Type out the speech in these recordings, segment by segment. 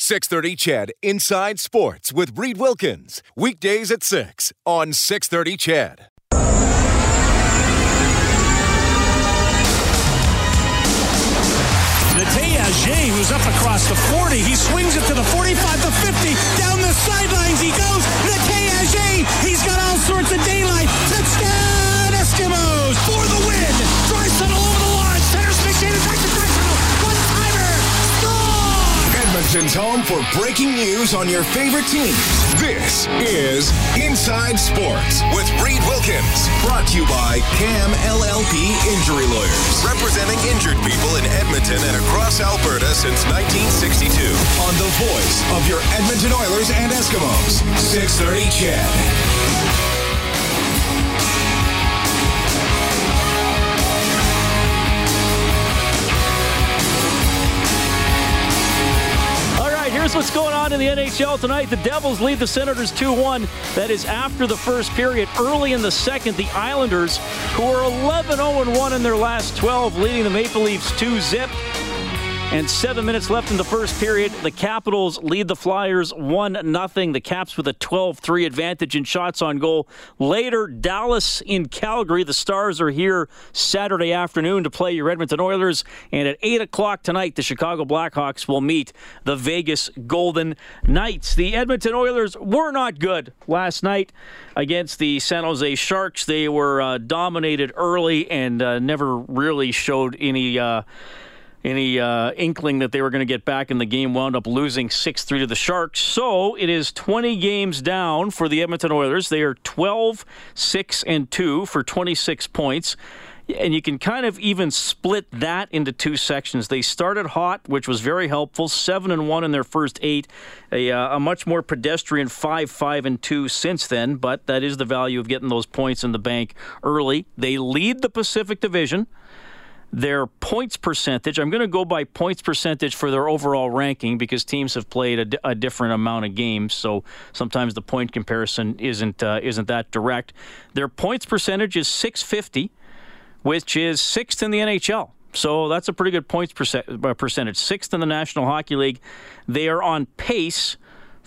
630 CHED Inside Sports with Reed Wilkins. Weekdays at 6 on 630 CHED. Natey who's up across the 40. He swings it to the 45, the 50. Down the sidelines he goes. Natey he's got all sorts of daylight. Touchdown Eskimos for the win. Score! Home for breaking news on your favorite teams. This is Inside Sports with Reed Wilkins. Brought to you by CAM LLP Injury Lawyers. Representing injured people in Edmonton and across Alberta since 1962. On the voice of your Edmonton Oilers and Eskimos. 630 CHED. Here's what's going on in the NHL tonight. The Devils lead the Senators 2 1. That is after the first period. Early in the second, the Islanders, who are 11 0 1 in their last 12, leading the Maple Leafs 2 zip. And seven minutes left in the first period. The Capitals lead the Flyers 1 0. The Caps with a 12 3 advantage in shots on goal. Later, Dallas in Calgary. The Stars are here Saturday afternoon to play your Edmonton Oilers. And at 8 o'clock tonight, the Chicago Blackhawks will meet the Vegas Golden Knights. The Edmonton Oilers were not good last night against the San Jose Sharks. They were uh, dominated early and uh, never really showed any. Uh, any uh, inkling that they were going to get back in the game wound up losing 6-3 to the sharks so it is 20 games down for the edmonton oilers they are 12 6 and 2 for 26 points and you can kind of even split that into two sections. They started hot, which was very helpful, seven and one in their first eight, a, uh, a much more pedestrian five five and two since then. But that is the value of getting those points in the bank early. They lead the Pacific Division their points percentage. I'm going to go by points percentage for their overall ranking because teams have played a, a different amount of games, so sometimes the point comparison isn't uh, isn't that direct. Their points percentage is 650, which is sixth in the NHL. So that's a pretty good points uh, percentage. Sixth in the National Hockey League. They are on pace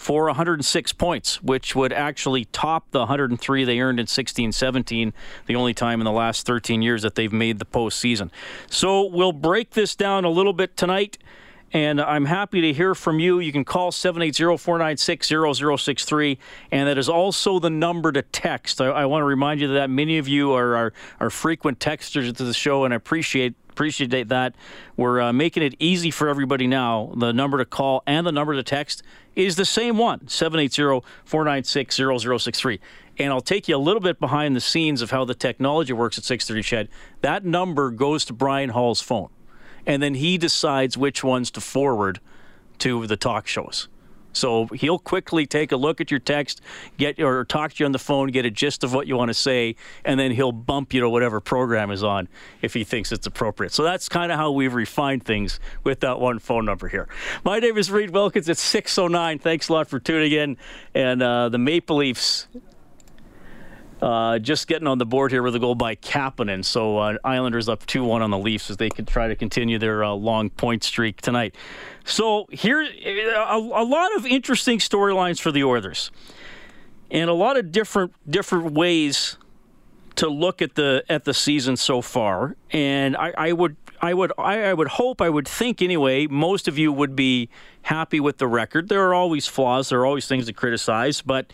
for 106 points, which would actually top the 103 they earned in 16 17, the only time in the last 13 years that they've made the postseason. So we'll break this down a little bit tonight. And I'm happy to hear from you. You can call 780 496 0063, and that is also the number to text. I, I want to remind you that many of you are, are, are frequent texters to the show, and I appreciate appreciate that. We're uh, making it easy for everybody now. The number to call and the number to text is the same one 780 496 0063. And I'll take you a little bit behind the scenes of how the technology works at 630 Ched. That number goes to Brian Hall's phone, and then he decides which ones to forward to the talk shows. So he'll quickly take a look at your text, get or talk to you on the phone, get a gist of what you want to say, and then he'll bump you to whatever program is on if he thinks it's appropriate. So that's kind of how we've refined things with that one phone number here. My name is Reed Wilkins. It's 609. Thanks a lot for tuning in. And uh, the Maple Leafs uh, just getting on the board here with a goal by Kapanen. So uh, Islanders up 2 1 on the Leafs as they can try to continue their uh, long point streak tonight. So here, a, a lot of interesting storylines for the Oilers, and a lot of different different ways to look at the at the season so far. And I, I would I would I would hope I would think anyway. Most of you would be happy with the record. There are always flaws. There are always things to criticize, but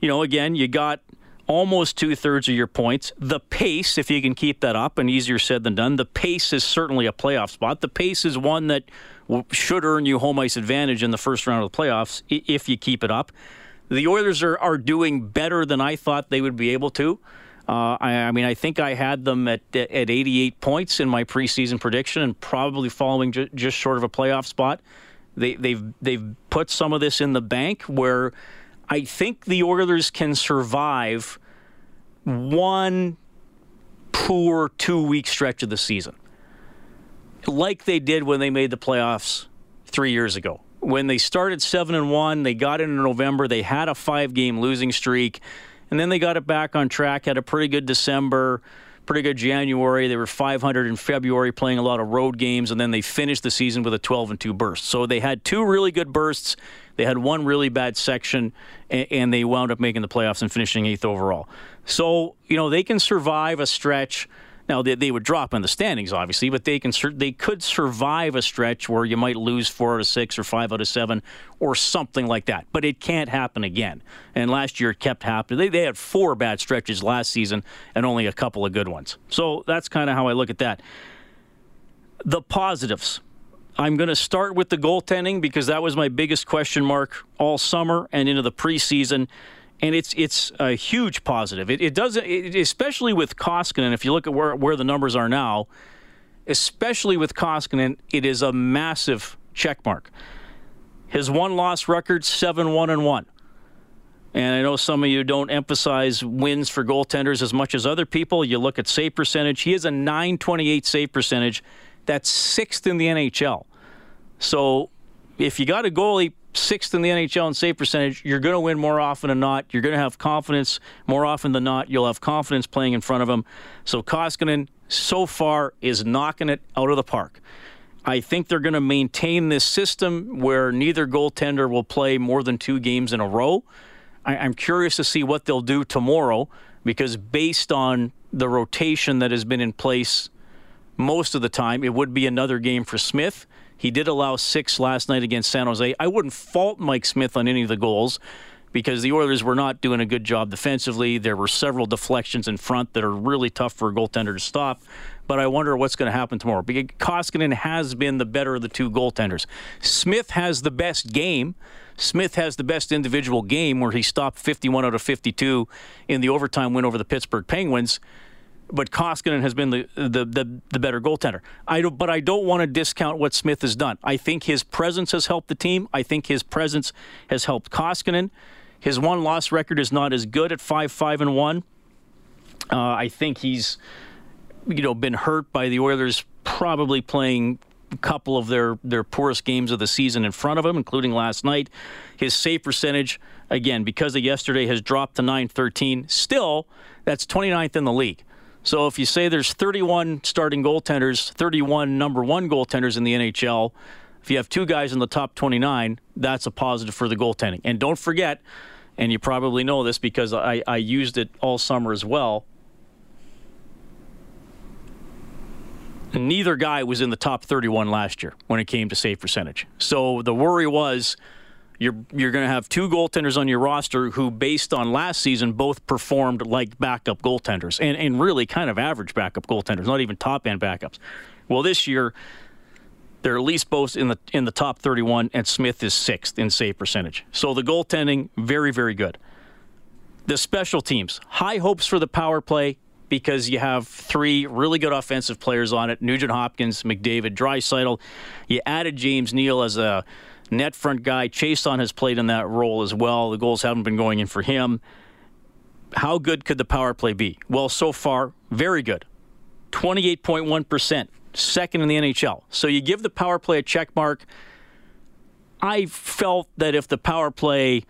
you know, again, you got almost two thirds of your points. The pace, if you can keep that up, and easier said than done, the pace is certainly a playoff spot. The pace is one that should earn you home ice advantage in the first round of the playoffs if you keep it up. The Oilers are, are doing better than I thought they would be able to. Uh, I, I, mean, I think I had them at at 88 points in my preseason prediction, and probably following ju- just short of a playoff spot. They, they've they've put some of this in the bank where I think the Oilers can survive one poor two week stretch of the season, like they did when they made the playoffs three years ago. When they started seven and one, they got into November. They had a five game losing streak, and then they got it back on track. Had a pretty good December pretty good January. They were 500 in February, playing a lot of road games, and then they finished the season with a 12 and 2 burst. So they had two really good bursts. They had one really bad section, and, they wound up making the playoffs and finishing eighth overall. So, you know, they can survive a stretch now they, they would drop in the standings, obviously, but they can they could survive a stretch where you might lose four out of six or five out of seven or something like that. But it can't happen again. And last year it kept happening. They, they had four bad stretches last season and only a couple of good ones. So that's kind of how I look at that. The positives. I'm going to start with the goaltending because that was my biggest question mark all summer and into the preseason and it's it's a huge positive. It, it does, it, especially with Koskinen. If you look at where where the numbers are now, especially with Koskinen, it is a massive check mark. His one loss record seven one and one. And I know some of you don't emphasize wins for goaltenders as much as other people. You look at save percentage. He has a 928 save percentage. That's sixth in the NHL. So if you got a goalie sixth in the NHL in save percentage, you're going to win more often than not. You're going to have confidence more often than not. You'll have confidence playing in front of him. So Koskinen, so far, is knocking it out of the park. I think they're going to maintain this system where neither goaltender will play more than two games in a row. I, am curious to see what they'll do tomorrow because, based on the rotation that has been in place most of the time, it would be another game for Smith. He did allow six last night against San Jose. I wouldn't fault Mike Smith on any of the goals because the Oilers were not doing a good job defensively. There were several deflections in front that are really tough for a goaltender to stop. But I wonder what's going to happen tomorrow. Because Koskinen has been the better of the two goaltenders. Smith has the best game. Smith has the best individual game where he stopped 51 out of 52 in the overtime win over the Pittsburgh Penguins but Koskinen has been the, the, the, the, better goaltender. I don't, but I don't want to discount what Smith has done. I think his presence has helped the team. I think his presence has helped Koskinen. His one loss record is not as good at five five and one. Uh, I think he's you know been hurt by the Oilers probably playing a couple of their their poorest games of the season in front of him, including last night. His save percentage again because of yesterday has dropped to 913. Still, that's 29th in the league. So if you say there's 31 starting goaltenders, 31 number one goaltenders in the NHL, if you have two guys in the top 29, that's a positive for the goaltending. And don't forget, and you probably know this because I, I used it all summer as well. Neither guy was in the top 31 last year when it came to save percentage. So the worry was you're you're going to have two goaltenders on your roster who, based on last season, both performed like backup goaltenders and and really kind of average backup goaltenders, not even top end backups. Well, this year they're at least both in the in the top 31, and Smith is sixth in save percentage. So the goaltending very very good. The special teams, high hopes for the power play because you have three really good offensive players on it: Nugent Hopkins, McDavid, Draisaitl. You added James Neal as a net front guy. Chiasson has played in that role as well. The goals haven't been going in for him. How good could the power play be? Well, so far, very good. 28.1%, second in the NHL. So you give the power play a check mark. I felt that if the power play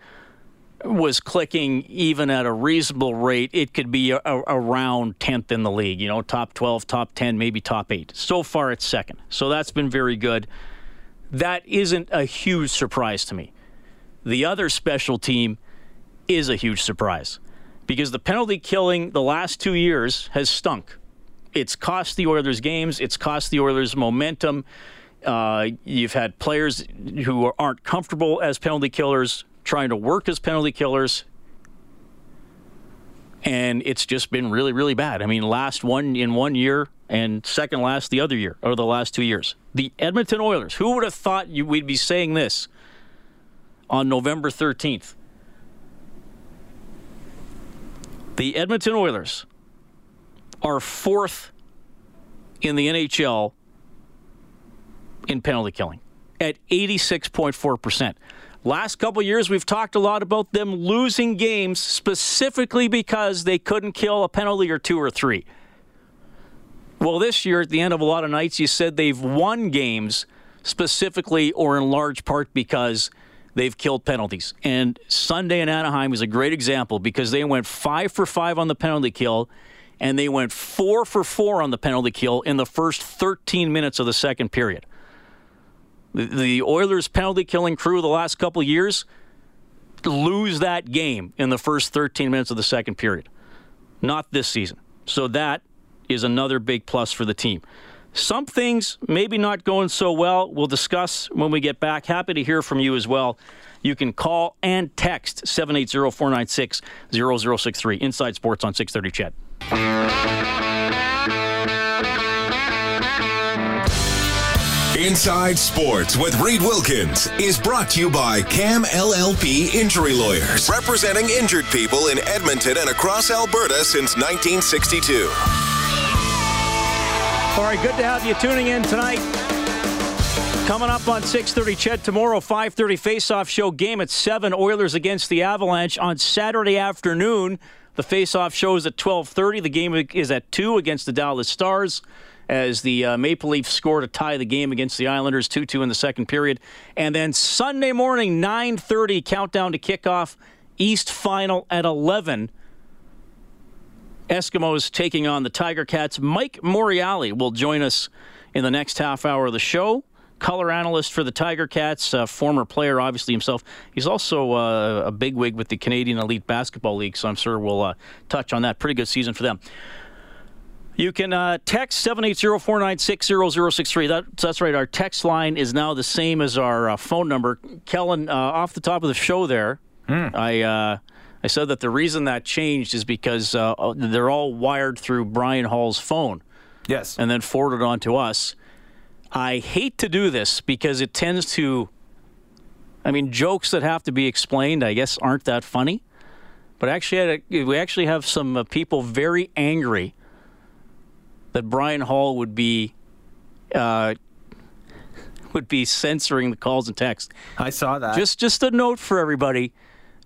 was clicking even at a reasonable rate, it could be a, around 10th in the league, you know, top 12, top 10, maybe top 8. So far, it's second. So that's been very good that isn't a huge surprise to me. The other special team is a huge surprise because the penalty killing the last two years has stunk. It's cost the Oilers games, it's cost the Oilers momentum. Uh, you've had players who aren't comfortable as penalty killers trying to work as penalty killers. And it's just been really, really bad. I mean, last one in one year, and second last the other year, or the last two years. The Edmonton Oilers. Who would have thought you, we'd be saying this on November 13th? The Edmonton Oilers are fourth in the NHL in penalty killing. at 86.4%. Last couple years, we've talked a lot about them losing games specifically because they couldn't kill a penalty or two or three. Well, this year, at the end of a lot of nights, you said they've won games specifically or in large part because they've killed penalties. And Sunday in Anaheim is a great example because they went five for five on the penalty kill and they went four for four on the penalty kill in the first 13 minutes of the second period. The Oilers' penalty killing crew the last couple years lose that game in the first 13 minutes of the second period. Not this season. So that is another big plus for the team. Some things maybe not going so well. We'll discuss when we get back. Happy to hear from you as well. You can call and text 780 496 0063. Inside Sports on 630 CHED. Inside Sports with Reed Wilkins is brought to you by CAM LLP Injury Lawyers, representing injured people in Edmonton and across Alberta since 1962. All right, good to have you tuning in tonight. Coming up on 6:30 CHED. tomorrow 5:30 face-off show game at 7 Oilers against the Avalanche on Saturday afternoon. The face-off show is at 12:30. The game is at 2 against the Dallas Stars as the uh, Maple Leafs score to tie the game against the Islanders 2-2 in the second period. And then Sunday morning 9:30 countdown to kickoff East final at 11 Eskimos taking on the Tiger Cats. Mike Morreale will join us in the next half hour of the show. Color analyst for the Tiger Cats, uh, former player, obviously himself. He's also uh, a bigwig with the Canadian Elite Basketball League, so I'm sure we'll uh, touch on that. Pretty good season for them. You can uh, text 780-496-0063. That, that's right. Our text line is now the same as our uh, phone number. Kellen, uh, off the top of the show there, mm. I uh, I said that the reason that changed is because uh, they're all wired through Brian Hall's phone. Yes. And then forwarded on to us. I hate to do this because it tends to. I mean, jokes that have to be explained, I guess, aren't that funny. But actually, we actually have some uh, people very angry that Brian Hall would be uh, would be censoring the calls and texts. I saw that. Just just a note for everybody.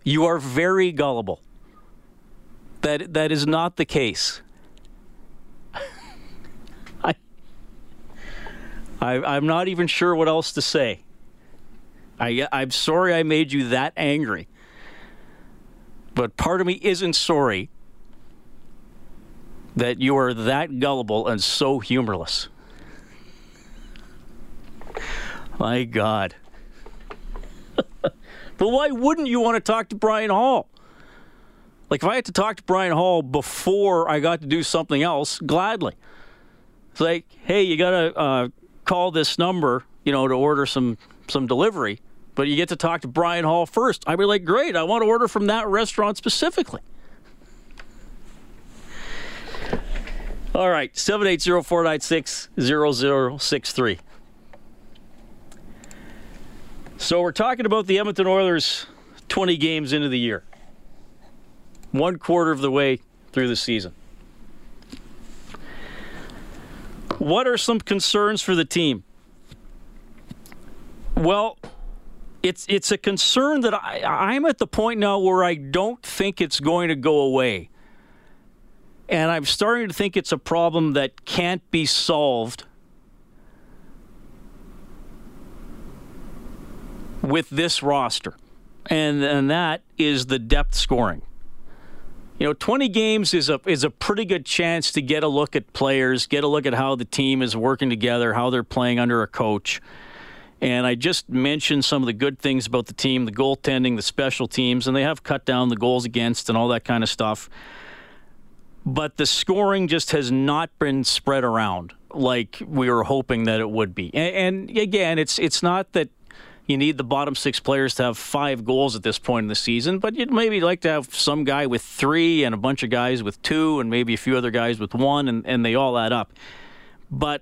You are very gullible. That that is not the case. I, I I'm not even sure what else to say. I I'm sorry I made you that angry. But part of me isn't sorry that you are that gullible and so humorless. My God. But why wouldn't you want to talk to Brian Hall? Like if I had to talk to Brian Hall before I got to do something else, gladly. It's like, hey, you got to uh, call this number, you know, to order some some delivery, but you get to talk to Brian Hall first. I'd be like, great, I want to order from that restaurant specifically. All right, 780 496 0063. So we're talking about the Edmonton Oilers 20 games into the year. One quarter of the way through the season. What are some concerns for the team? Well, it's it's a concern that I, I'm at the point now where I don't think it's going to go away. And I'm starting to think it's a problem that can't be solved with this roster, and and that is the depth scoring. You know, 20 games is a is a pretty good chance to get a look at players, get a look at how the team is working together, how they're playing under a coach. And I just mentioned some of the good things about the team, the goaltending, the special teams, and they have cut down the goals against and all that kind of stuff. But the scoring just has not been spread around like we were hoping that it would be. And, and again, it's it's not that you need the bottom six players to have five goals at this point in the season, but you'd maybe like to have some guy with three and a bunch of guys with two and maybe a few other guys with one, and, and they all add up. But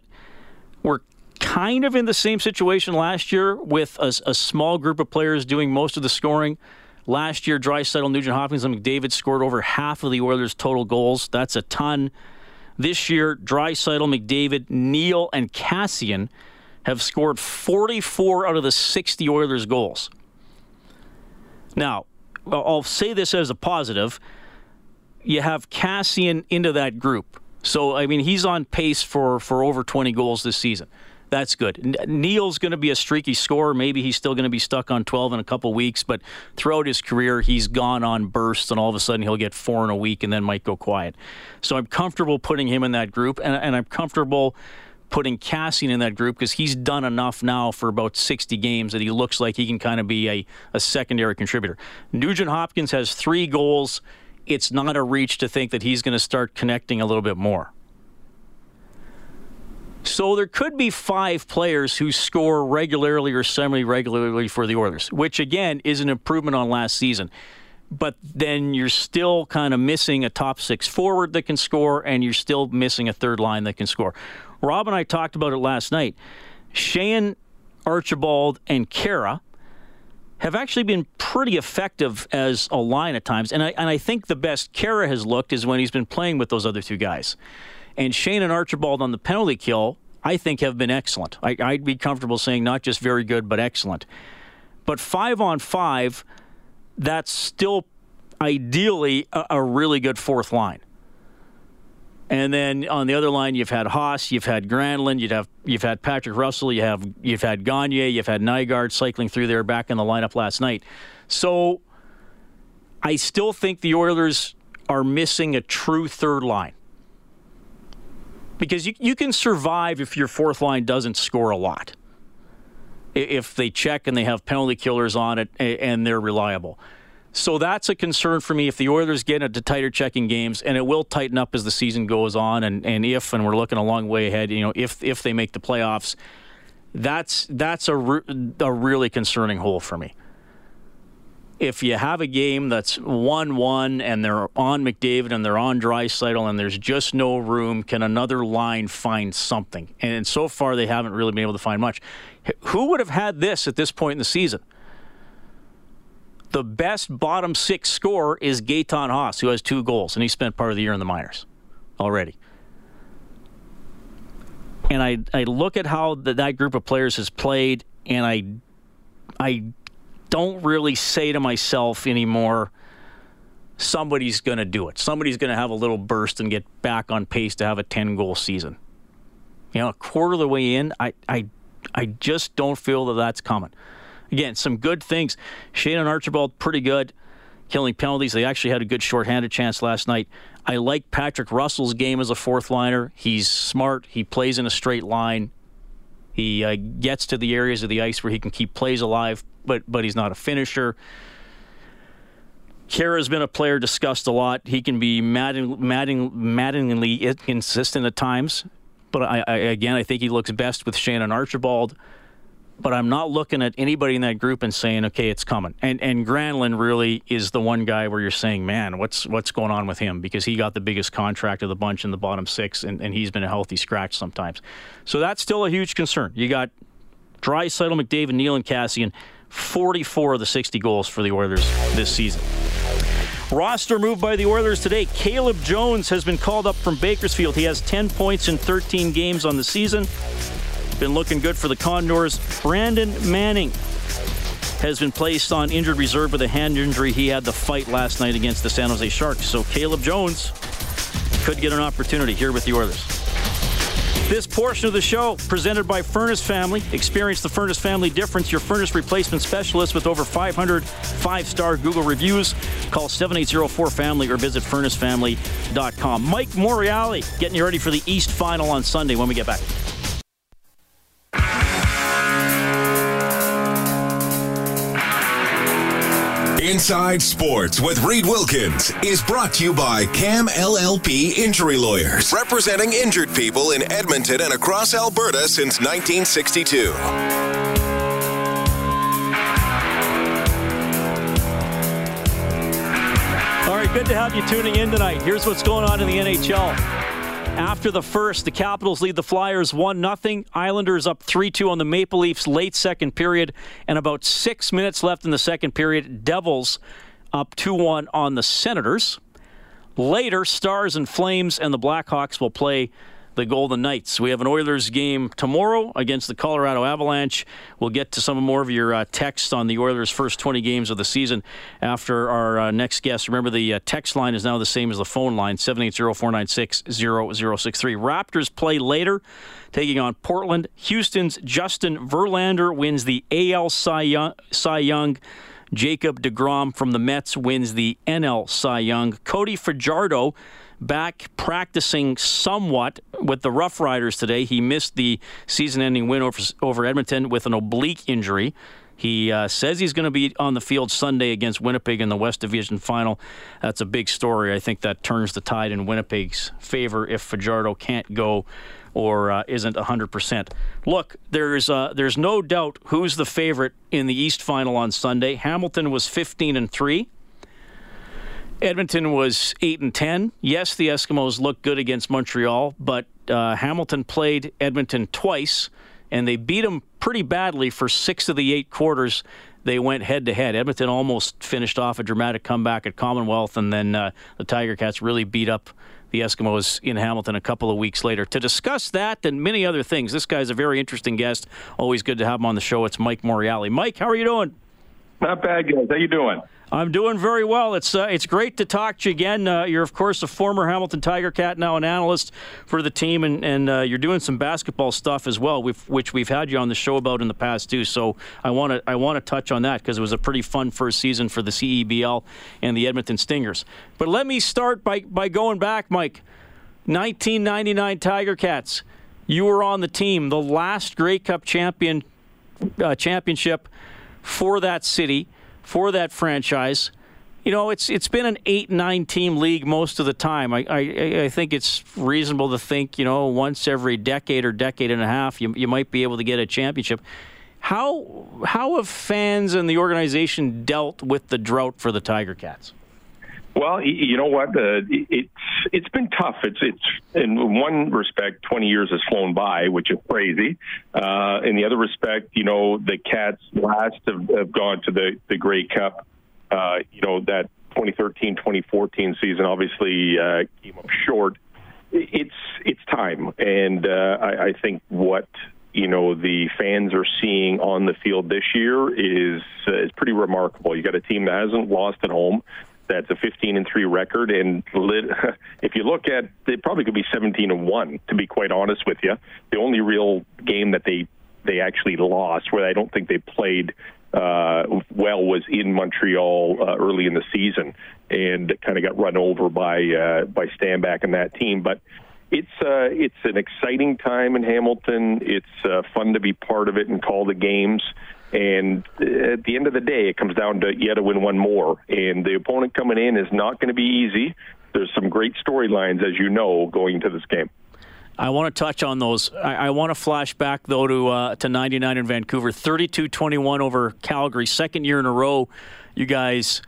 we're kind of in the same situation last year with a, a small group of players doing most of the scoring. Last year, Draisaitl, Nugent Hopkins, and McDavid scored over half of the Oilers' total goals. That's a ton. This year, Draisaitl, McDavid, Neal, and Kassian have scored 44 out of the 60 Oilers goals. Now, I'll say this as a positive. You have Kassian into that group. So, I mean, he's on pace for, for over 20 goals this season. That's good. Neal's going to be a streaky scorer. Maybe he's still going to be stuck on 12 in a couple weeks, but throughout his career, he's gone on bursts, and all of a sudden he'll get four in a week and then might go quiet. So I'm comfortable putting him in that group, and, and I'm comfortable putting Kassian in that group because he's done enough now for about 60 games that he looks like he can kind of be a, a secondary contributor. Nugent Hopkins has three goals. It's not a reach to think that he's going to start connecting a little bit more. So there could be five players who score regularly or semi regularly for the Oilers, which again is an improvement on last season. But then you're still kind of missing a top six forward that can score, and you're still missing a third line that can score. Rob and I talked about it last night. Sheahan, Archibald, and Khaira have actually been pretty effective as a line at times. And I, and I think the best Khaira has looked is when he's been playing with those other two guys. And Sheahan and Archibald on the penalty kill, I think, have been excellent. I, I'd be comfortable saying not just very good, but excellent. But five on five, that's still ideally a, a really good fourth line. And then on the other line, you've had Haas, you've had Granlund, you'd have you've had Patrick Russell, you have you've had Gagne, you've had Nygard cycling through there back in the lineup last night. So I still think the Oilers are missing a true third line because you, you can survive if your fourth line doesn't score a lot. If they check and they have penalty killers on it and they're reliable. So that's a concern for me if the Oilers get into tighter checking games, and it will tighten up as the season goes on. And, and if, and we're looking a long way ahead, you know, if if they make the playoffs, that's that's a, re- a really concerning hole for me if you have a game that's 1 1 and they're on McDavid and they're on Draisaitl and there's just no room, can another line find something? And so far, they haven't really been able to find much. Who would have had this at this point in the season? The best bottom six scorer is Gaetan Haas, who has two goals, and he spent part of the year in the minors already. And I, I look at how the, that group of players has played, and I I don't really say to myself anymore, somebody's going to do it. Somebody's going to have a little burst and get back on pace to have a 10 goal season. You know, a quarter of the way in, I, I, I just don't feel that that's coming. Again, some good things. And Archibald, pretty good. Killing penalties. They actually had a good shorthanded chance last night. I like Patrick Russell's game as a fourth liner. He's smart. He plays in a straight line. He uh, gets to the areas of the ice where he can keep plays alive, but but he's not a finisher. Khaira's been a player discussed a lot. He can be madden, madden, maddeningly inconsistent at times, but I, I, again, I think he looks best with Shannon Archibald but I'm not looking at anybody in that group and saying, okay, it's coming. And and Granlund really is the one guy where you're saying, man, what's what's going on with him? Because he got the biggest contract of the bunch in the bottom six, and, and he's been a healthy scratch sometimes. So that's still a huge concern. You got Draisaitl, McDavid, Neal, and Kassian, 44 of the 60 goals for the Oilers this season. Roster moved by the Oilers today. Caleb Jones has been called up from Bakersfield. He has 10 points in 13 games on the season. Been looking good for the Condors. Brandon Manning has been placed on injured reserve with a hand injury. He had the fight last night against the San Jose Sharks. So Caleb Jones could get an opportunity here with the Oilers. This portion of the show presented by Furnace Family. Experience the Furnace Family difference. Your furnace replacement specialist with over 500 five-star Google reviews. Call 7804-FAMILY or visit furnacefamily.com. Mike Morreale getting you ready for the East Final on Sunday when we get back. Inside Sports with Reed Wilkins is brought to you by CAM LLP Injury Lawyers, representing injured people in Edmonton and across Alberta since 1962. All right, good to have you tuning in tonight. Here's what's going on in the NHL. After the first, the Capitals lead the Flyers 1 0. Islanders up 3 2 on the Maple Leafs late second period. And about six minutes left in the second period, Devils up 2 1 on the Senators. Later, Stars and Flames and the Blackhawks will play the Golden Knights. We have an Oilers game tomorrow against the Colorado Avalanche. We'll get to some more of your uh, texts on the Oilers' first 20 games of the season after our uh, next guest. Remember, the uh, text line is now the same as the phone line 780 496 0063. Raptors play later, taking on Portland. Houston's Justin Verlander wins the AL Cy Young. Cy Young. Jacob DeGrom from the Mets wins the NL Cy Young. Cody Fajardo back practicing somewhat with the Rough Riders today. He missed the season ending win over, over Edmonton with an oblique injury. He uh, says he's going to be on the field Sunday against Winnipeg in the West Division final. That's a big story. I think that turns the tide in Winnipeg's favor if Fajardo can't go or uh, isn't 100%. Look, there's uh, there's no doubt who's the favorite in the East final on Sunday. Hamilton was 15 and 3. Edmonton was 8 and 10. Yes, the Eskimos looked good against Montreal, but uh, Hamilton played Edmonton twice and they beat them pretty badly for 6 of the 8 quarters. They went head to head. Edmonton almost finished off a dramatic comeback at Commonwealth and then uh, the Tiger Cats really beat up the Eskimos in Hamilton a couple of weeks later. To discuss that and many other things, this guy's a very interesting guest. Always good to have him on the show. It's Mike Morreale. Mike, how are you doing? Not bad, guys. How you doing? I'm doing very well. It's uh, it's great to talk to you again. Uh, you're of course a former Hamilton Tiger Cat, now an analyst for the team, and and uh, you're doing some basketball stuff as well, which we've had you on the show about in the past too. So I want to I want to touch on that because it was a pretty fun first season for the CEBL and the Edmonton Stingers. But let me start by by going back, Mike. 1999 Tiger Cats. You were on the team, the last Grey Cup champion uh, championship for that city for that franchise. You know, it's it's been an eight nine team league most of the time. I, I I think it's reasonable to think you know once every decade or decade and a half you you might be able to get a championship. How how have fans and the organization dealt with the drought for the Tiger Cats? Well, you know what? Uh, it's it's been tough. It's it's in one respect, twenty years has flown by, which is crazy. Uh, in the other respect, you know, the Cats last have, have gone to the the Grey Cup. Uh, you know that 2013-2014 season obviously uh, came up short. It's it's time, and uh, I, I think what you know the fans are seeing on the field this year is uh, is pretty remarkable. You got a team that hasn't lost at home that's a 15 and three record, and if you look at, it probably could be 17 and one. To be quite honest with you, the only real game that they they actually lost, where I don't think they played uh, well, was in Montreal uh, early in the season, and kind of got run over by uh, by Stanback and that team, but it's uh, it's an exciting time in Hamilton. It's uh, fun to be part of it and call the games. And at the end of the day, it comes down to you to win one more. And the opponent coming in is not going to be easy. There's some great storylines, as you know, going into this game. I want to touch on those. I, I want to flash back though to uh, to '99 in Vancouver, 32-21 over Calgary, second year in a row. You guys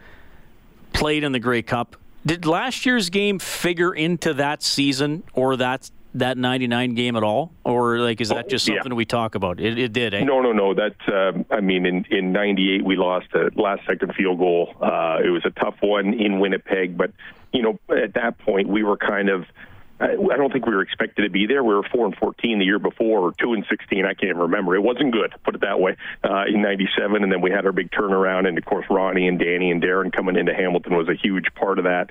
played in the Grey Cup. Did last year's game figure into that season or that that 99 game at all or like is that just something yeah. we talk about it, it did eh? no no no that uh, i mean in in 98 we lost a last second field goal uh, it was a tough one in winnipeg but you know at that point we were kind of I don't think we were expected to be there. We were four and fourteen the year before, or two and sixteen. I can't remember. It wasn't good, put it that way. Uh, in '97, and then we had our big turnaround, and of course Ronnie and Danny and Darren coming into Hamilton was a huge part of that.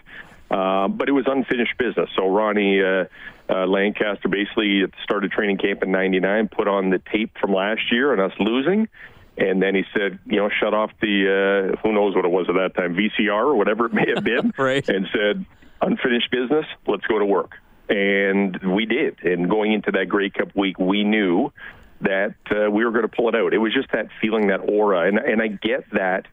Uh, but it was unfinished business. So Ronnie uh, uh, Lancaster basically started training camp in '99, put on the tape from last year and us losing, and then he said, you know, shut off the uh, who knows what it was at that time, VCR or whatever it may have been, right. and said, unfinished business, let's go to work. And we did. And going into that Grey Cup week, we knew that uh, we were going to pull it out. It was just that feeling, that aura, and and I get that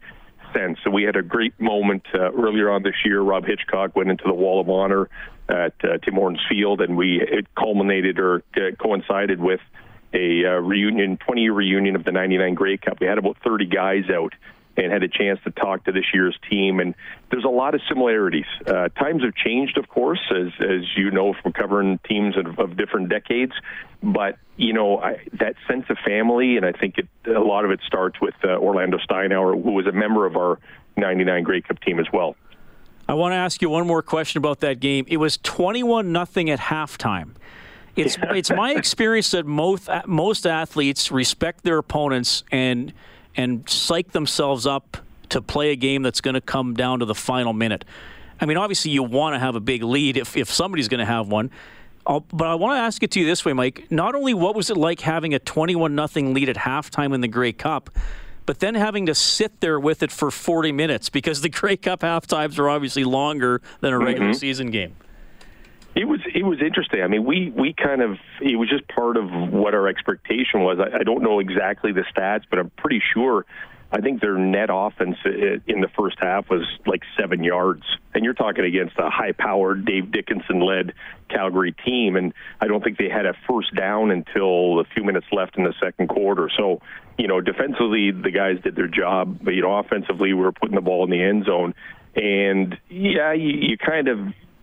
sense. So we had a great moment uh, earlier on this year. Rob Hitchcock went into the Wall of Honor at uh, Tim Hortons Field, and we it culminated or uh, coincided with a uh, reunion, 20 year reunion of the 99 Grey Cup. We had about 30 guys out and had a chance to talk to this year's team. And there's a lot of similarities. Uh, times have changed, of course, as as you know from covering teams of, of different decades. But you know I, that sense of family, and I think it, a lot of it starts with uh, Orlando Steinauer, who was a member of our '99 Grey Cup team as well. I want to ask you one more question about that game. It was 21 nothing at halftime. It's it's my experience that most most athletes respect their opponents and and psych themselves up to play a game that's going to come down to the final minute. I mean, obviously, you want to have a big lead if, if somebody's going to have one. I'll, but I want to ask it to you this way, Mike. Not only what was it like having a 21 nothing lead at halftime in the Grey Cup, but then having to sit there with it for 40 minutes because the Grey Cup half times are obviously longer than a regular mm-hmm. season game. It was it was interesting. I mean, we we kind of it was just part of what our expectation was. I, I don't know exactly the stats, but I'm pretty sure I think their net offense uh, in the first half was like seven yards. And you're talking against a high powered Dave Dickenson led Calgary team. And I don't think they had a first down until a few minutes left in the second quarter. So, you know, defensively, the guys did their job. But, you know, offensively, we were putting the ball in the end zone. And yeah, you, you kind of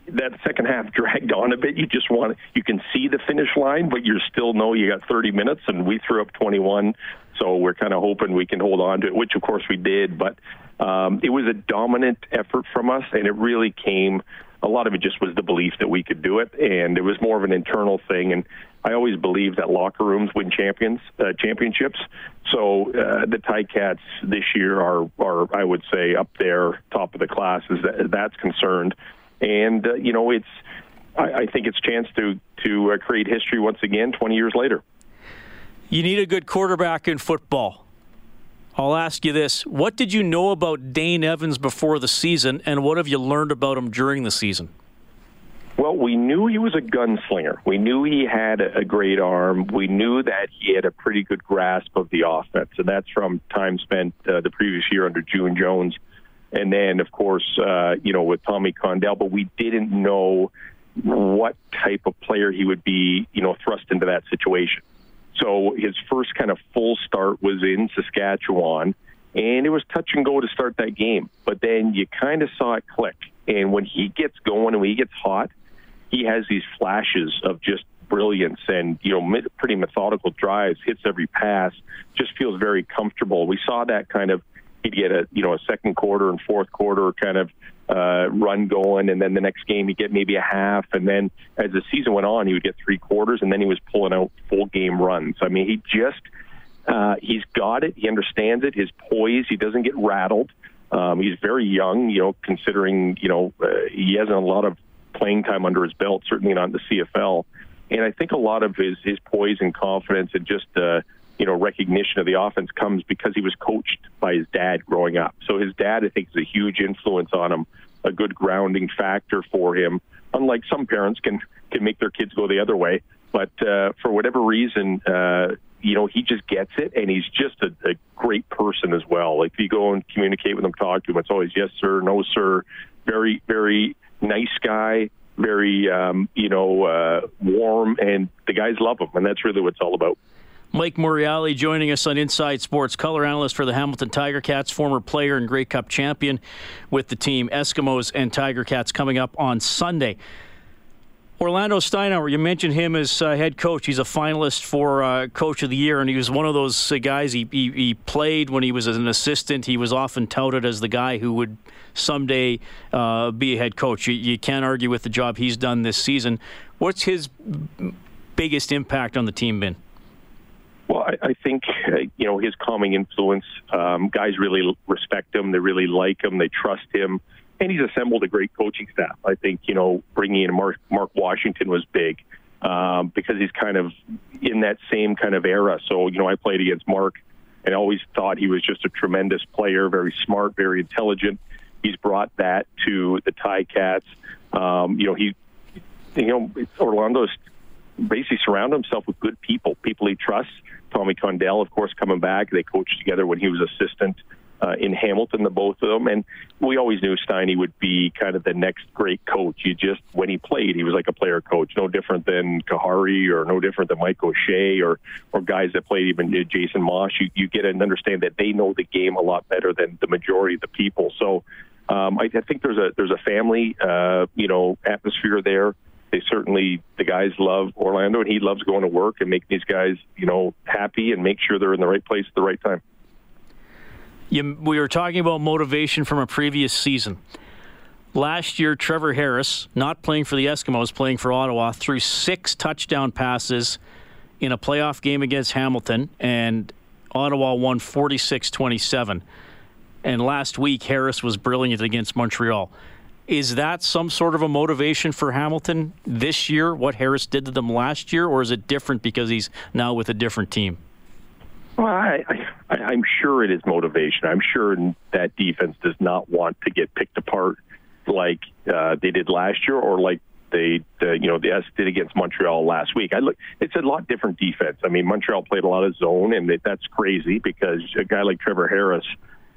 that second half dragged on a bit. You just want you can see the finish line, but you still know you got 30 minutes, and we threw up 21. So we're kind of hoping we can hold on to it, which of course we did. But um, it was a dominant effort from us, and it really came. A lot of it just was the belief that we could do it, and it was more of an internal thing. And I always believe that locker rooms win champions uh, championships. So uh, the Ticats this year are, are, I would say, up there, top of the class as that, that's concerned. And uh, you know, it's I, I think it's a chance to to uh, create history once again, 20 years later. You need a good quarterback in football. I'll ask you this. What did you know about Dane Evans before the season, and what have you learned about him during the season? Well, we knew he was a gunslinger. We knew he had a great arm. We knew that he had a pretty good grasp of the offense, and that's from time spent uh, the previous year under June Jones. And then, of course, uh, you know, with Tommy Condell, but we didn't know what type of player he would be, you know, thrust into that situation. So his first kind of full start was in Saskatchewan, and it was touch and go to start that game. But then you kind of saw it click. And when he gets going and when he gets hot, he has these flashes of just brilliance and you know pretty methodical drives, hits every pass, just feels very comfortable. We saw that kind of he'd get a you know a second quarter and fourth quarter kind of uh, run going, and then the next game he'd get maybe a half, and then as the season went on, he would get three quarters, and then he was pulling out full game runs. I mean, he just uh, he's got it. He understands it. His poise. He doesn't get rattled. Um, he's very young, you know, considering you know uh, he hasn't a lot of playing time under his belt, certainly not in the CFL. And I think a lot of his his poise and confidence and just uh, you know, recognition of the offense comes because he was coached by his dad growing up. So his dad, I think, is a huge influence on him, a good grounding factor for him. Unlike some parents can can make their kids go the other way, but uh, for whatever reason, uh, you know, he just gets it, and he's just a, a great person as well. Like if you go and communicate with him, talk to him, it's always yes sir, no sir. Very, very nice guy. Very, um, you know, uh, warm, and the guys love him, and that's really what it's all about. Mike Morreale joining us on Inside Sports, color analyst for the Hamilton Tiger Cats, former player and Grey Cup champion with the team. Eskimos and Tiger Cats coming up on Sunday. Orlando Steinauer, you mentioned him as uh, head coach. He's a finalist for uh, Coach of the Year, and he was one of those uh, guys. He, he, he, played when he was an assistant. He was often touted as the guy who would someday uh, be a head coach. You, you can't argue with the job he's done this season. What's his biggest impact on the team been? Well, I, I think uh, you know his calming influence. Um, guys really respect him. They really like him. They trust him, and he's assembled a great coaching staff. I think you know bringing in Mark, Mark Washington was big um, because he's kind of in that same kind of era. So you know, I played against Mark, and always thought he was just a tremendous player, very smart, very intelligent. He's brought that to the Ticats. Um, you know, he, you know, Orlando's basically surround himself with good people, people he trusts. Tommy Condell, of course, coming back. They coached together when he was assistant uh, in Hamilton, the both of them. And we always knew Steiny would be kind of the next great coach. You just, when he played, he was like a player coach, no different than Khari or no different than Mike O'Shea or, or guys that played even Jason Maas. You, you get and understand that they know the game a lot better than the majority of the people. So um, I, I think there's a there's a family, uh, you know, atmosphere there they certainly the guys love Orlando, and he loves going to work and making these guys you know happy and make sure they're in the right place at the right time. You, we were talking about motivation from a previous season. Last year, Trevor Harris, not playing for the Eskimos, playing for Ottawa, threw six touchdown passes in a playoff game against Hamilton, and Ottawa won 46 27. And last week, Harris was brilliant against Montreal. Is that some sort of a motivation for Hamilton this year, what Harris did to them last year, or is it different because he's now with a different team? Well, I, I, I'm sure it is motivation. I'm sure that defense does not want to get picked apart like uh, they did last year, or like they, uh, you know, the Esks did against Montreal last week. I look, it's a lot different defense. I mean, Montreal played a lot of zone, and that's crazy because a guy like Trevor Harris,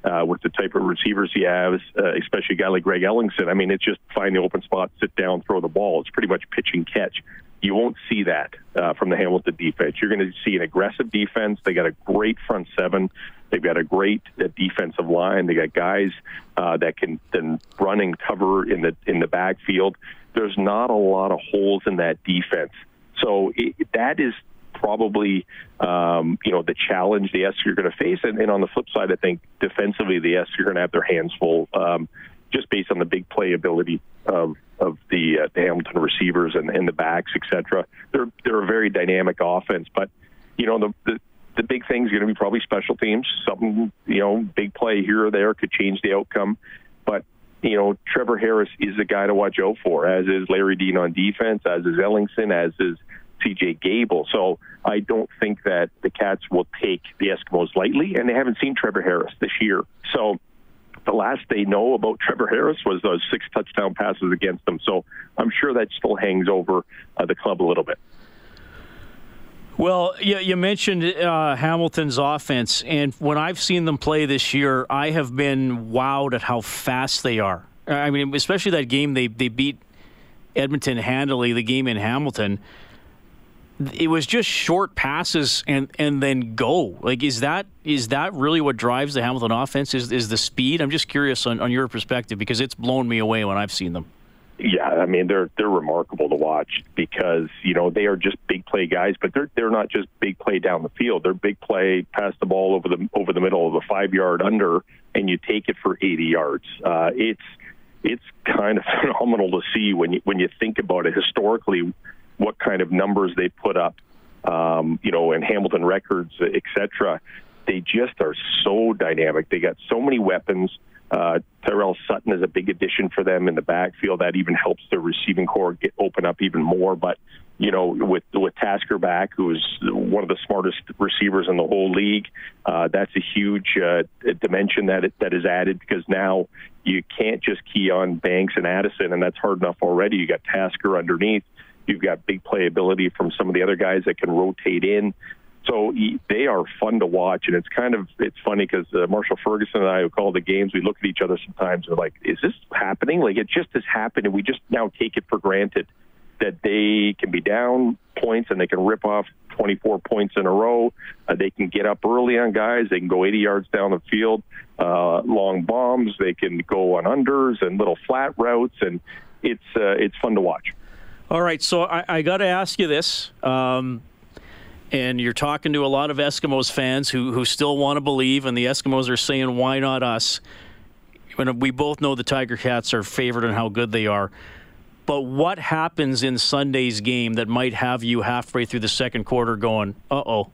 uh, with the type of receivers he has, uh, especially a guy like Greg Ellingson, I mean, it's just find the open spot, sit down, throw the ball. It's pretty much pitch and catch. You won't see that uh, from the Hamilton defense. You're going to see an aggressive defense. They got a great front seven. They've got a great uh, defensive line. They got guys uh, that can then run and cover in the in the backfield. There's not a lot of holes in that defense. So it, that is probably um, you know the challenge the Esks you're going to face. And, and, on the flip side, I think defensively the Esks you're going to have their hands full, um, just based on the big play ability of of the, uh, the Hamilton receivers and, and the backs, etc. They're they're a very dynamic offense, but you know the, the the big thing is going to be probably special teams. Something, you know, big play here or there could change the outcome. But, you know, Trevor Harris is the guy to watch out for, as is Larry Dean on defense, as is Ellingson, as is CJ Gable. So I don't think that the Cats will take the Eskimos lightly, and they haven't seen Trevor Harris this year. So the last they know about Trevor Harris was those six touchdown passes against them. So I'm sure that still hangs over uh, the club a little bit. Well, you, you mentioned uh, Hamilton's offense, and when I've seen them play this year, I have been wowed at how fast they are. I mean, especially that game they, they beat Edmonton handily, the game in Hamilton. It was just short passes and, and then go. Like, is that is that really what drives the Hamilton offense? Is is the speed? I'm just curious on, on your perspective because it's blown me away when I've seen them. Yeah, I mean they're they're remarkable to watch because you know they are just big play guys, but they're they're not just big play down the field. They're big play, pass the ball over the over the middle of the five yard under, and you take it for 80 yards. Uh, it's it's kind of phenomenal to see when you when you think about it historically, what kind of numbers they put up, um, you know, in Hamilton records, etc. They just are so dynamic. They got so many weapons. Uh, Tyrell Sutton is a big addition for them in the backfield. That even helps the receiving corps get open up even more. But you know, with with Tasker back, who's one of the smartest receivers in the whole league, uh, that's a huge uh, dimension that it, that is added because now you can't just key on Banks and Addison, and that's hard enough already. You got Tasker underneath. You've got big playability from some of the other guys that can rotate in. So they are fun to watch, and it's kind of it's funny because uh, Marshall Ferguson and I, who call the games, we look at each other sometimes. and We're like, "Is this happening? Like it just has happened, and we just now take it for granted that they can be down points and they can rip off 24 points in a row. Uh, they can get up early on guys. They can go 80 yards down the field, uh, long bombs. They can go on unders and little flat routes, and it's uh, it's fun to watch. All right, so I, I got to ask you this. Um, and you're talking to a lot of Eskimos fans who who still want to believe, and the Eskimos are saying, "Why not us?" When we both know the Tiger Cats are favored and how good they are. But what happens in Sunday's game that might have you halfway through the second quarter going, "Uh oh"?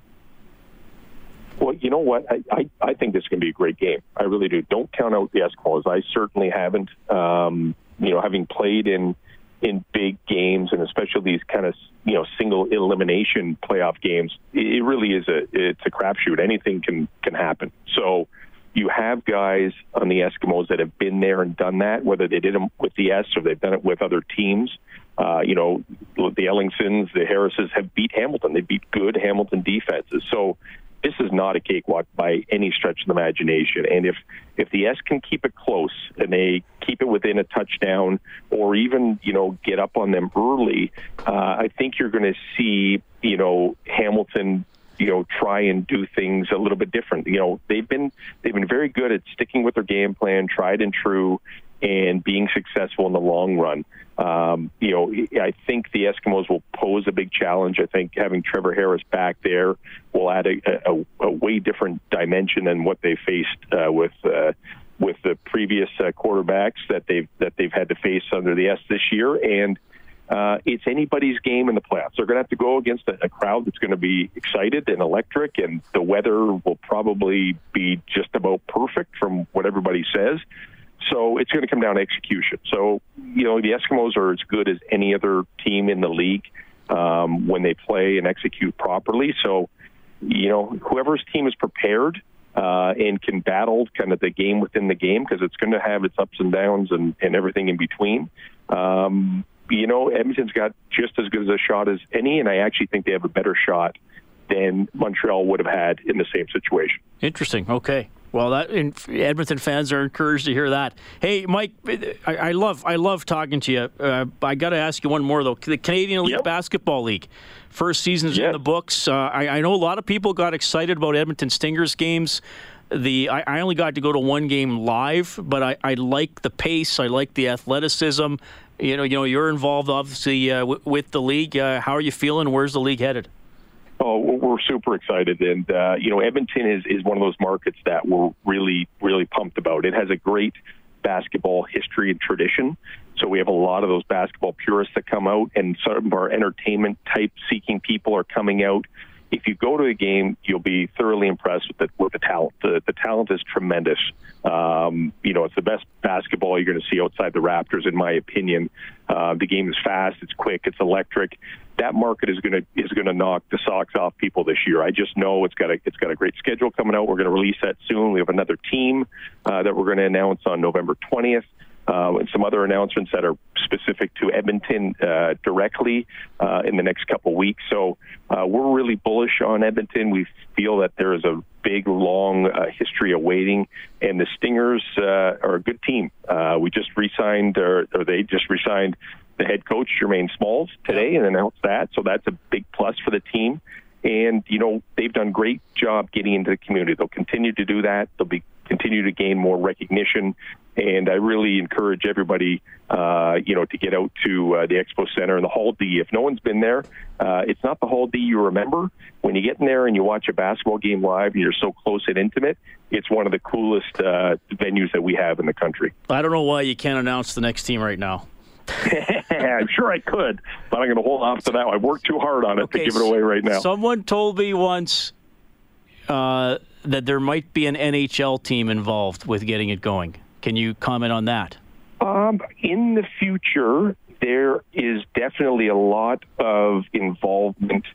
Well, you know what? I, I, I think this is going to be a great game. I really do. Don't count out the Eskimos. I certainly haven't. Um, you know, having played in in big games and especially these kind of you know single elimination playoff games, it really is a it's a crapshoot. Anything can can happen. So you have guys on the Eskimos that have been there and done that, whether they did them with the Esks or they've done it with other teams. Uh, you know, the Ellingsons, the Harrises have beat Hamilton. They beat good Hamilton defenses. So this is not a cakewalk by any stretch of the imagination. And if if the Esks can keep it close and they keep it within a touchdown, or even you know get up on them early, uh, I think you're going to see you know Hamilton you know try and do things a little bit different. You know they've been they've been very good at sticking with their game plan, tried and true, and being successful in the long run. Um, you know, I think the Eskimos will pose a big challenge. I think having Trevor Harris back there will add a, a, a way different dimension than what they faced uh, with uh, with the previous uh, quarterbacks that they've that they've had to face under the Esks this year, and uh, it's anybody's game in the playoffs. They're going to have to go against a, a crowd that's going to be excited and electric, and the weather will probably be just about perfect from what everybody says. So it's going to come down to execution. So you know the Eskimos are as good as any other team in the league um, when they play and execute properly. So you know whoever's team is prepared uh, and can battle kind of the game within the game because it's going to have its ups and downs and, and everything in between. Um, you know, Edmonton's got just as good as a shot as any, and I actually think they have a better shot than Montreal would have had in the same situation. Interesting. Okay. Well, that Edmonton fans are encouraged to hear that. Hey, Mike, I, I love I love talking to you. Uh, I got to ask you one more though. The Canadian Elite yep. Basketball League, first season's yep. in the books. Uh, I, I, know a lot of people got excited about Edmonton Stingers games. The I, I only got to go to one game live, but I, I like the pace. I like the athleticism. You know, you know, you're involved obviously uh, w- with the league. Uh, how are you feeling? Where's the league headed? Oh, we're super excited, and uh, you know, Edmonton is is one of those markets that we're really really pumped about. It has a great basketball history and tradition. So we have a lot of those basketball purists that come out, and some of our entertainment type seeking people are coming out if you go to a game, you'll be thoroughly impressed with the, with the talent. The, the talent is tremendous. Um, you know, it's the best basketball you're going to see outside the Raptors, in my opinion. Uh, the game is fast, it's quick, it's electric. That market is going to is going to knock the socks off people this year. I just know it's got a it's got a great schedule coming out. We're going to release that soon. We have another team uh, that we're going to announce on November 20th uh, and some other announcements that are specific to Edmonton uh, directly uh, in the next couple weeks. So uh, we're really bullish on Edmonton. We feel that there is a big, long uh, history awaiting, and the Stingers uh, are a good team. we just re-signed, or, or they just re-signed the head coach Jermaine Smalls today and announced that. So that's a big plus for the team. And you know they've done great job getting into the community. They'll continue to do that. They'll be continue to gain more recognition. And I really encourage everybody, uh, you know, to get out to uh, the Expo Center and the Hall D. If no one's been there, uh, it's not the Hall D you remember. When you get in there and you watch a basketball game live, and you're so close and intimate. It's one of the coolest uh, venues that we have in the country. I don't know why you can't announce the next team right now. I'm sure I could, but I'm going to hold off to that. I worked too hard on it okay, to give it away right now. Someone told me once uh, that there might be an NHL team involved with getting it going. Can you comment on that? Um, in the future, there is definitely a lot of involvement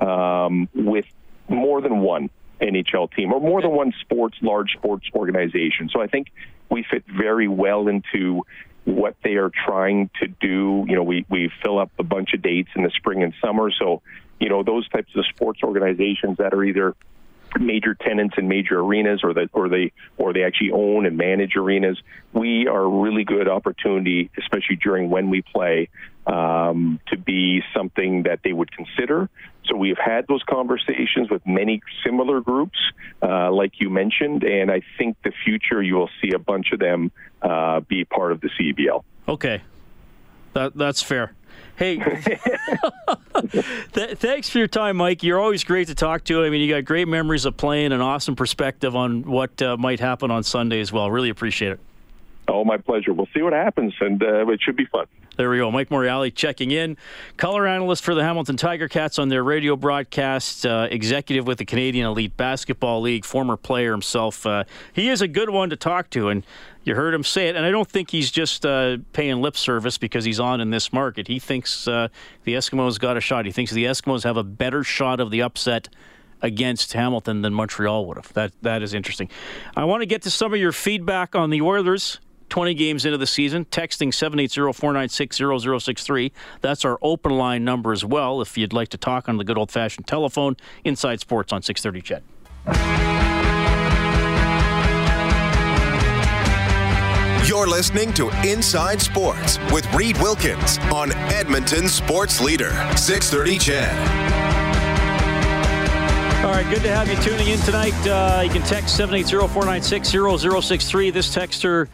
um, with more than one NHL team or more than one sports, large sports organization. So I think we fit very well into what they are trying to do. You know, we, we fill up a bunch of dates in the spring and summer. So, you know, those types of sports organizations that are either major tenants in major arenas or that or they or they actually own and manage arenas we are a really good opportunity especially during when we play um, to be something that they would consider so we've had those conversations with many similar groups uh, like you mentioned and i think the future you will see a bunch of them uh, be part of the cbl okay that, that's fair Hey, th- thanks for your time, Mike. You're always great to talk to. I mean, you got great memories of playing, an awesome perspective on what uh, might happen on Sunday as well. Really appreciate it. Oh, my pleasure. We'll see what happens, and uh, it should be fun. There we go. Mike Morreale checking in. Color analyst for the Hamilton Tiger Cats on their radio broadcast, uh, executive with the Canadian Elite Basketball League, former player himself. Uh, he is a good one to talk to, and you heard him say it. And I don't think he's just uh, paying lip service because he's on in this market. He thinks uh, the Eskimos got a shot. He thinks the Eskimos have a better shot of the upset against Hamilton than Montreal would have. That that is interesting. I want to get to some of your feedback on the Oilers 20 games into the season, texting 780-496-0063. That's our open line number as well if you'd like to talk on the good old-fashioned telephone. Inside Sports on 630 CHED. You're listening to Inside Sports with Reid Wilkins on Edmonton Sports Leader, 630 CHED. All right, good to have you tuning in tonight. Uh, you can text 780-496-0063. This texter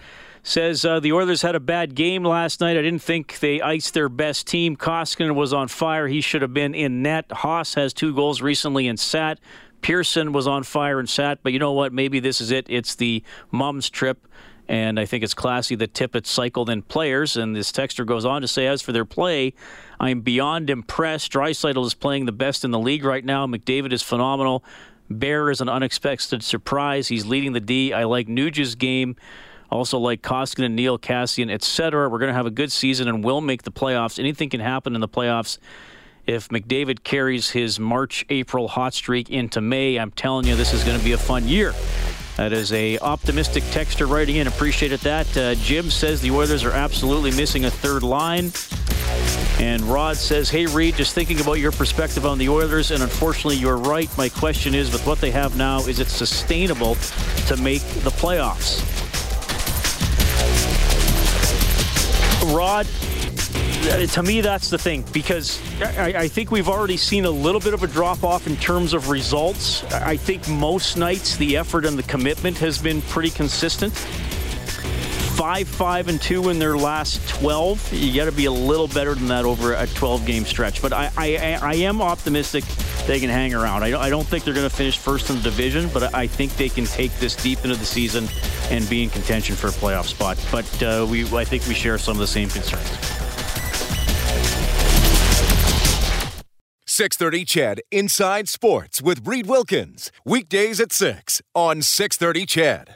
says uh, the Oilers had a bad game last night. I didn't think they iced their best team. Koskinen was on fire. He should have been in net. Haas has two goals recently and sat. Pearson was on fire and sat. But you know what? Maybe this is it. It's the mom's trip. And I think it's classy that Tippett cycled in players. And this texter goes on to say, as for their play, I'm beyond impressed. Draisaitl is playing the best in the league right now. McDavid is phenomenal. Bear is an unexpected surprise. He's leading the D. I like Nuge's game. Also like Koskinen, Neal, Kassian, etc. We're going to have a good season and will make the playoffs. Anything can happen in the playoffs if McDavid carries his March April hot streak into May. I'm telling you, this is going to be a fun year. That is a optimistic texter writing in. Appreciated that. Uh, Jim says the Oilers are absolutely missing a third line. And Rod says, Hey, Reid, just thinking about your perspective on the Oilers, and unfortunately, you're right. My question is with what they have now, is it sustainable to make the playoffs? Rod, uh, to me, that's the thing because I, I, think we've already seen a little bit of a drop off in terms of results. I think most nights the effort and the commitment has been pretty consistent. Five, five, and two in their last 12. You got to be a little better than that over a 12 game stretch. But I, I, I am optimistic they can hang around. I, I don't think they're going to finish first in the division, but I think they can take this deep into the season and be in contention for a playoff spot. But uh, we, I think we share some of the same concerns. 630 CHED Inside Sports with Reid Wilkins. Weekdays at 6 on 630 CHED.